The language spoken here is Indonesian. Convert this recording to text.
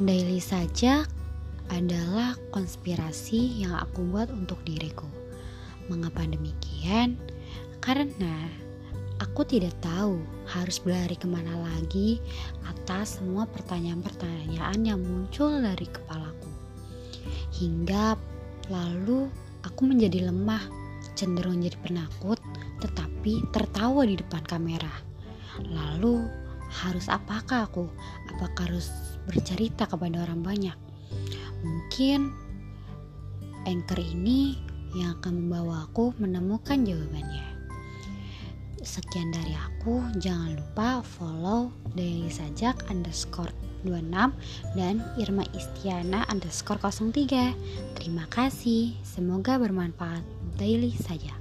Daily sajak adalah konspirasi yang aku buat untuk diriku. Mengapa demikian? Karena aku tidak tahu harus berlari ke mana lagi atas semua pertanyaan-pertanyaan yang muncul dari kepalaku. Hingga lalu aku menjadi lemah, cenderung jadi penakut, tetapi tertawa di depan kamera. Lalu harus apakah aku? Apakah harus bercerita kepada orang banyak? Mungkin anchor ini yang akan membawa aku menemukan jawabannya. Sekian dari aku, jangan lupa follow Daily Sajak underscore 26 dan Irma Istiana underscore 03. Terima kasih, semoga bermanfaat daily saja.